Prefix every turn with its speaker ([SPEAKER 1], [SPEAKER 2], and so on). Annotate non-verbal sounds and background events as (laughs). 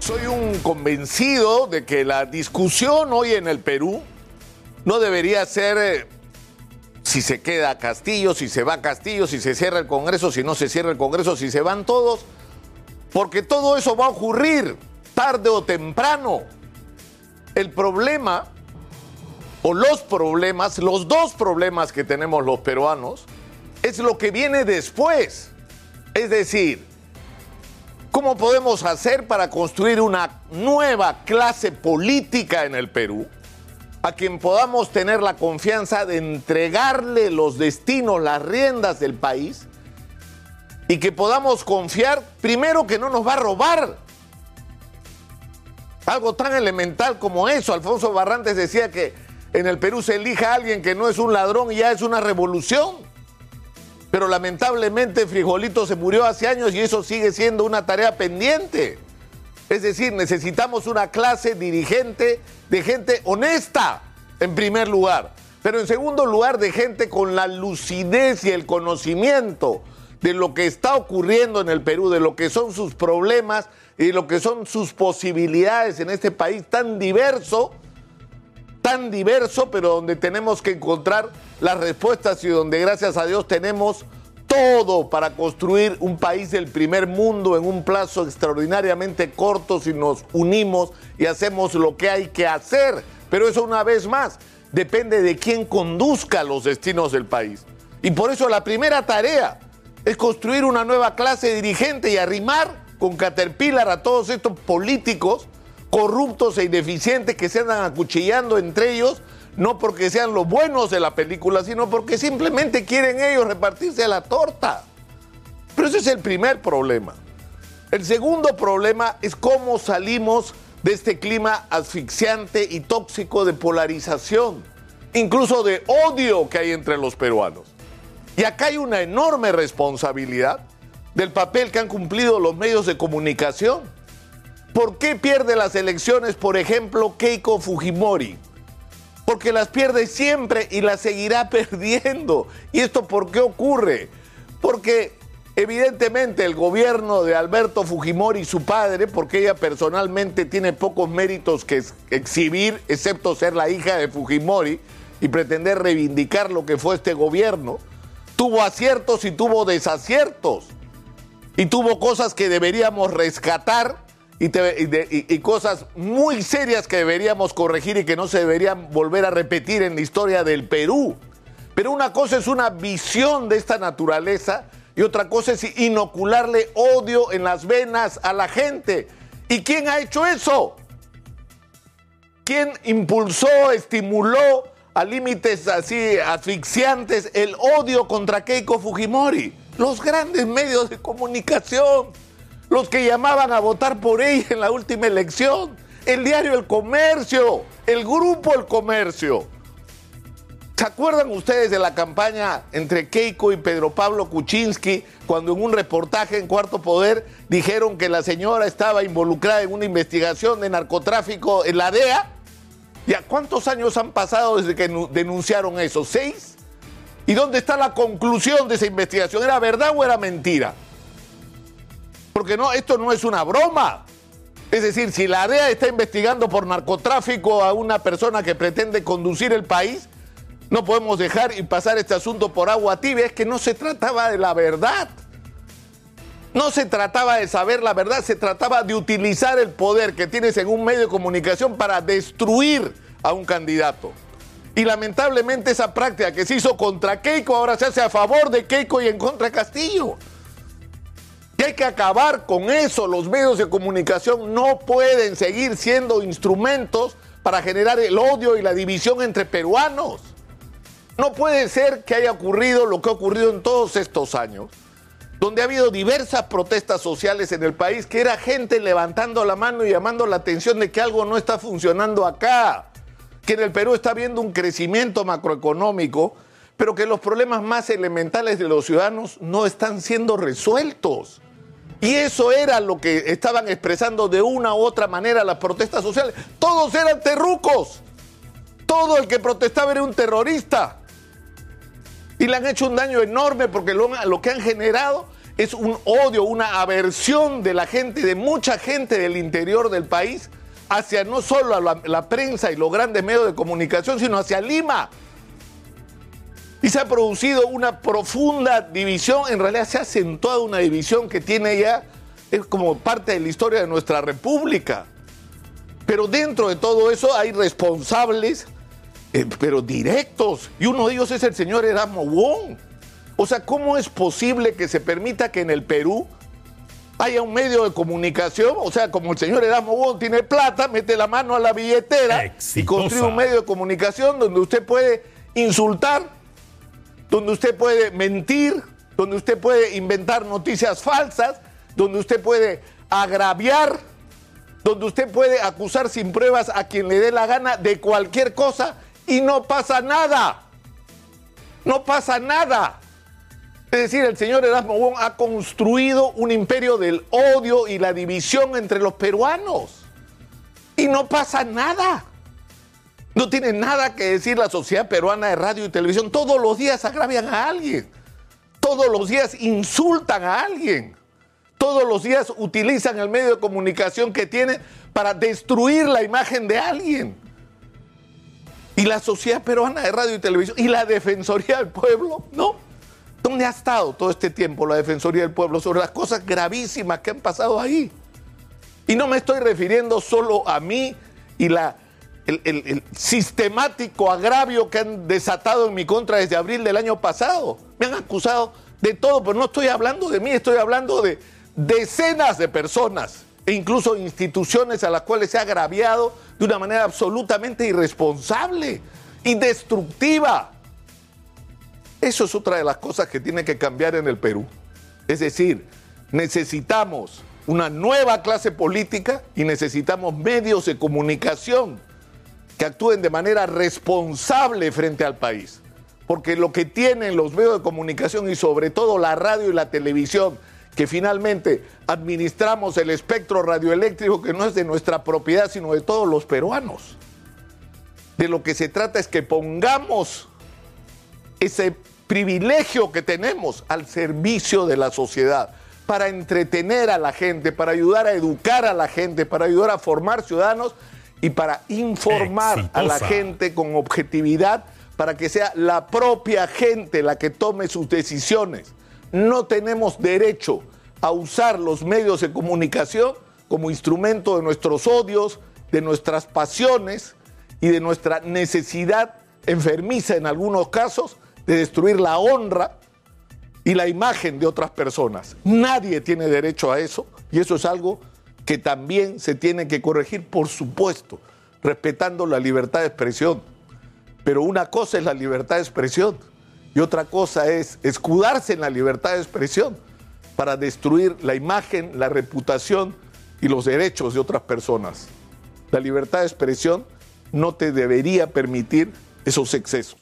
[SPEAKER 1] Soy un convencido de que la discusión hoy en el Perú no debería ser eh, si se queda Castillo, si se va Castillo, si se cierra el Congreso, si no se cierra el Congreso, si se van todos, porque todo eso va a ocurrir tarde o temprano. El problema, o los problemas, los dos problemas que tenemos los peruanos, es lo que viene después. Es decir, ¿cómo podemos hacer para construir una nueva clase política en el Perú? a quien podamos tener la confianza de entregarle los destinos, las riendas del país y que podamos confiar primero que no nos va a robar. Algo tan elemental como eso. Alfonso Barrantes decía que en el Perú se elija a alguien que no es un ladrón y ya es una revolución. Pero lamentablemente Frijolito se murió hace años y eso sigue siendo una tarea pendiente. Es decir, necesitamos una clase dirigente de gente honesta, en primer lugar, pero en segundo lugar de gente con la lucidez y el conocimiento de lo que está ocurriendo en el Perú, de lo que son sus problemas y de lo que son sus posibilidades en este país tan diverso, tan diverso, pero donde tenemos que encontrar las respuestas y donde gracias a Dios tenemos todo para construir un país del primer mundo en un plazo extraordinariamente corto si nos unimos y hacemos lo que hay que hacer. Pero eso una vez más depende de quién conduzca los destinos del país. Y por eso la primera tarea es construir una nueva clase dirigente y arrimar con Caterpillar a todos estos políticos corruptos e ineficientes que se andan acuchillando entre ellos no porque sean los buenos de la película, sino porque simplemente quieren ellos repartirse la torta. Pero ese es el primer problema. El segundo problema es cómo salimos de este clima asfixiante y tóxico de polarización, incluso de odio que hay entre los peruanos. Y acá hay una enorme responsabilidad del papel que han cumplido los medios de comunicación. ¿Por qué pierde las elecciones, por ejemplo, Keiko Fujimori? porque las pierde siempre y las seguirá (laughs) perdiendo. ¿Y esto por qué ocurre? Porque evidentemente el gobierno de Alberto Fujimori, su padre, porque ella personalmente tiene pocos méritos que exhibir, excepto ser la hija de Fujimori y pretender reivindicar lo que fue este gobierno, tuvo aciertos y tuvo desaciertos. Y tuvo cosas que deberíamos rescatar y, cosas muy serias que deberíamos corregir y que no se deberían volver a repetir en la historia del Perú. Pero una cosa es una visión de esta naturaleza y otra cosa es inocularle odio en las venas a la gente. ¿Y quién ha hecho eso? ¿Quién impulsó, estimuló a límites así asfixiantes el odio contra Keiko Fujimori? Los grandes medios de comunicación los que llamaban a votar por ella en la última elección, el diario El Comercio, el grupo El Comercio. ¿Se acuerdan ustedes de la campaña entre Keiko y Pedro Pablo Kuczynski cuando en un reportaje en Cuarto Poder dijeron que la señora estaba involucrada en una investigación de narcotráfico en la DEA? ¿Ya cuántos años han pasado desde que denunciaron eso? ¿Seis? ¿Y dónde está la conclusión de esa investigación? ¿Era verdad o era mentira? Porque no, esto no es una broma. Es decir, si la DEA está investigando por narcotráfico a una persona que pretende conducir el país, no podemos dejar y pasar este asunto por agua tibia. Es que no se trataba de la verdad. No se trataba de saber la verdad, se trataba de utilizar el poder que tienes en un medio de comunicación para destruir a un candidato. Y lamentablemente esa práctica que se hizo contra Keiko ahora se hace a favor de Keiko y en contra de Castillo. Y hay que acabar con eso. Los medios de comunicación no pueden seguir siendo instrumentos para generar el odio y la división entre peruanos. No puede ser que haya ocurrido lo que ha ocurrido en todos estos años, donde ha habido diversas protestas sociales en el país, que era gente levantando la mano y llamando la atención de que algo no está funcionando acá, que en el Perú está habiendo un crecimiento macroeconómico, pero que los problemas más elementales de los ciudadanos no están siendo resueltos. Y eso era lo que estaban expresando de una u otra manera las protestas sociales. Todos eran terrucos. Todo el que protestaba era un terrorista. Y le han hecho un daño enorme porque lo, que han generado es un odio, una aversión de la gente, de mucha gente del interior del país, hacia no solo la, la prensa y los grandes medios de comunicación, sino hacia Lima. Y se ha producido una profunda división, en realidad se ha acentuado una división que tiene ya, es como parte de la historia de nuestra república. Pero dentro de todo eso hay responsables, eh, pero directos, y uno de ellos es el señor Erasmo Wong. O sea, ¿cómo es posible que se permita que en el Perú haya un medio de comunicación? O sea, como el señor Erasmo Wong tiene plata, mete la mano a la billetera y construye un medio de comunicación donde usted puede insultar donde usted puede mentir, donde usted puede inventar noticias falsas, donde usted puede agraviar, donde usted puede acusar sin pruebas a quien le dé la gana de cualquier cosa y no pasa nada. No pasa nada. Es decir, el señor Erasmo Wong ha construido un imperio del odio y la división entre los peruanos. Y no pasa nada. No tiene nada que decir la sociedad peruana de radio y televisión. Todos los días agravian a alguien. Todos los días insultan a alguien. Todos los días utilizan el medio de comunicación que tienen para destruir la imagen de alguien. Y la sociedad peruana de radio y televisión y la Defensoría del Pueblo, ¿no? ¿Dónde ha estado todo este tiempo la Defensoría del Pueblo sobre las cosas gravísimas que han pasado ahí? Y no me estoy refiriendo solo a mí y la el, sistemático agravio que han desatado en mi contra desde abril del año pasado. Me han acusado de todo, pero no estoy hablando de mí, estoy hablando de decenas de personas e incluso instituciones a las cuales se ha agraviado de una manera absolutamente irresponsable y destructiva. Eso es otra de las cosas que tiene que cambiar en el Perú. Es decir, necesitamos una nueva clase política y necesitamos medios de comunicación que actúen de manera responsable frente al país. Porque lo que tienen los medios de comunicación y sobre todo la radio y la televisión, que finalmente administramos el espectro radioeléctrico que no es de nuestra propiedad, sino de todos los peruanos. De lo que se trata es que pongamos ese privilegio que tenemos al servicio de la sociedad, para entretener a la gente, para ayudar a educar a la gente, para ayudar a formar ciudadanos y para informar a la gente con objetividad para que sea la propia gente la que tome sus decisiones. No tenemos derecho a usar los medios de comunicación como instrumento de nuestros odios, de nuestras pasiones y de nuestra necesidad enfermiza en algunos casos de destruir la honra y la imagen de otras personas. Nadie tiene derecho a eso y eso es algo que también se tiene que corregir, por supuesto, respetando la libertad de expresión. Pero una cosa es la libertad de expresión y otra cosa es escudarse en la libertad de expresión para destruir la imagen, la reputación y los derechos de otras personas. La libertad de expresión no te debería permitir esos excesos.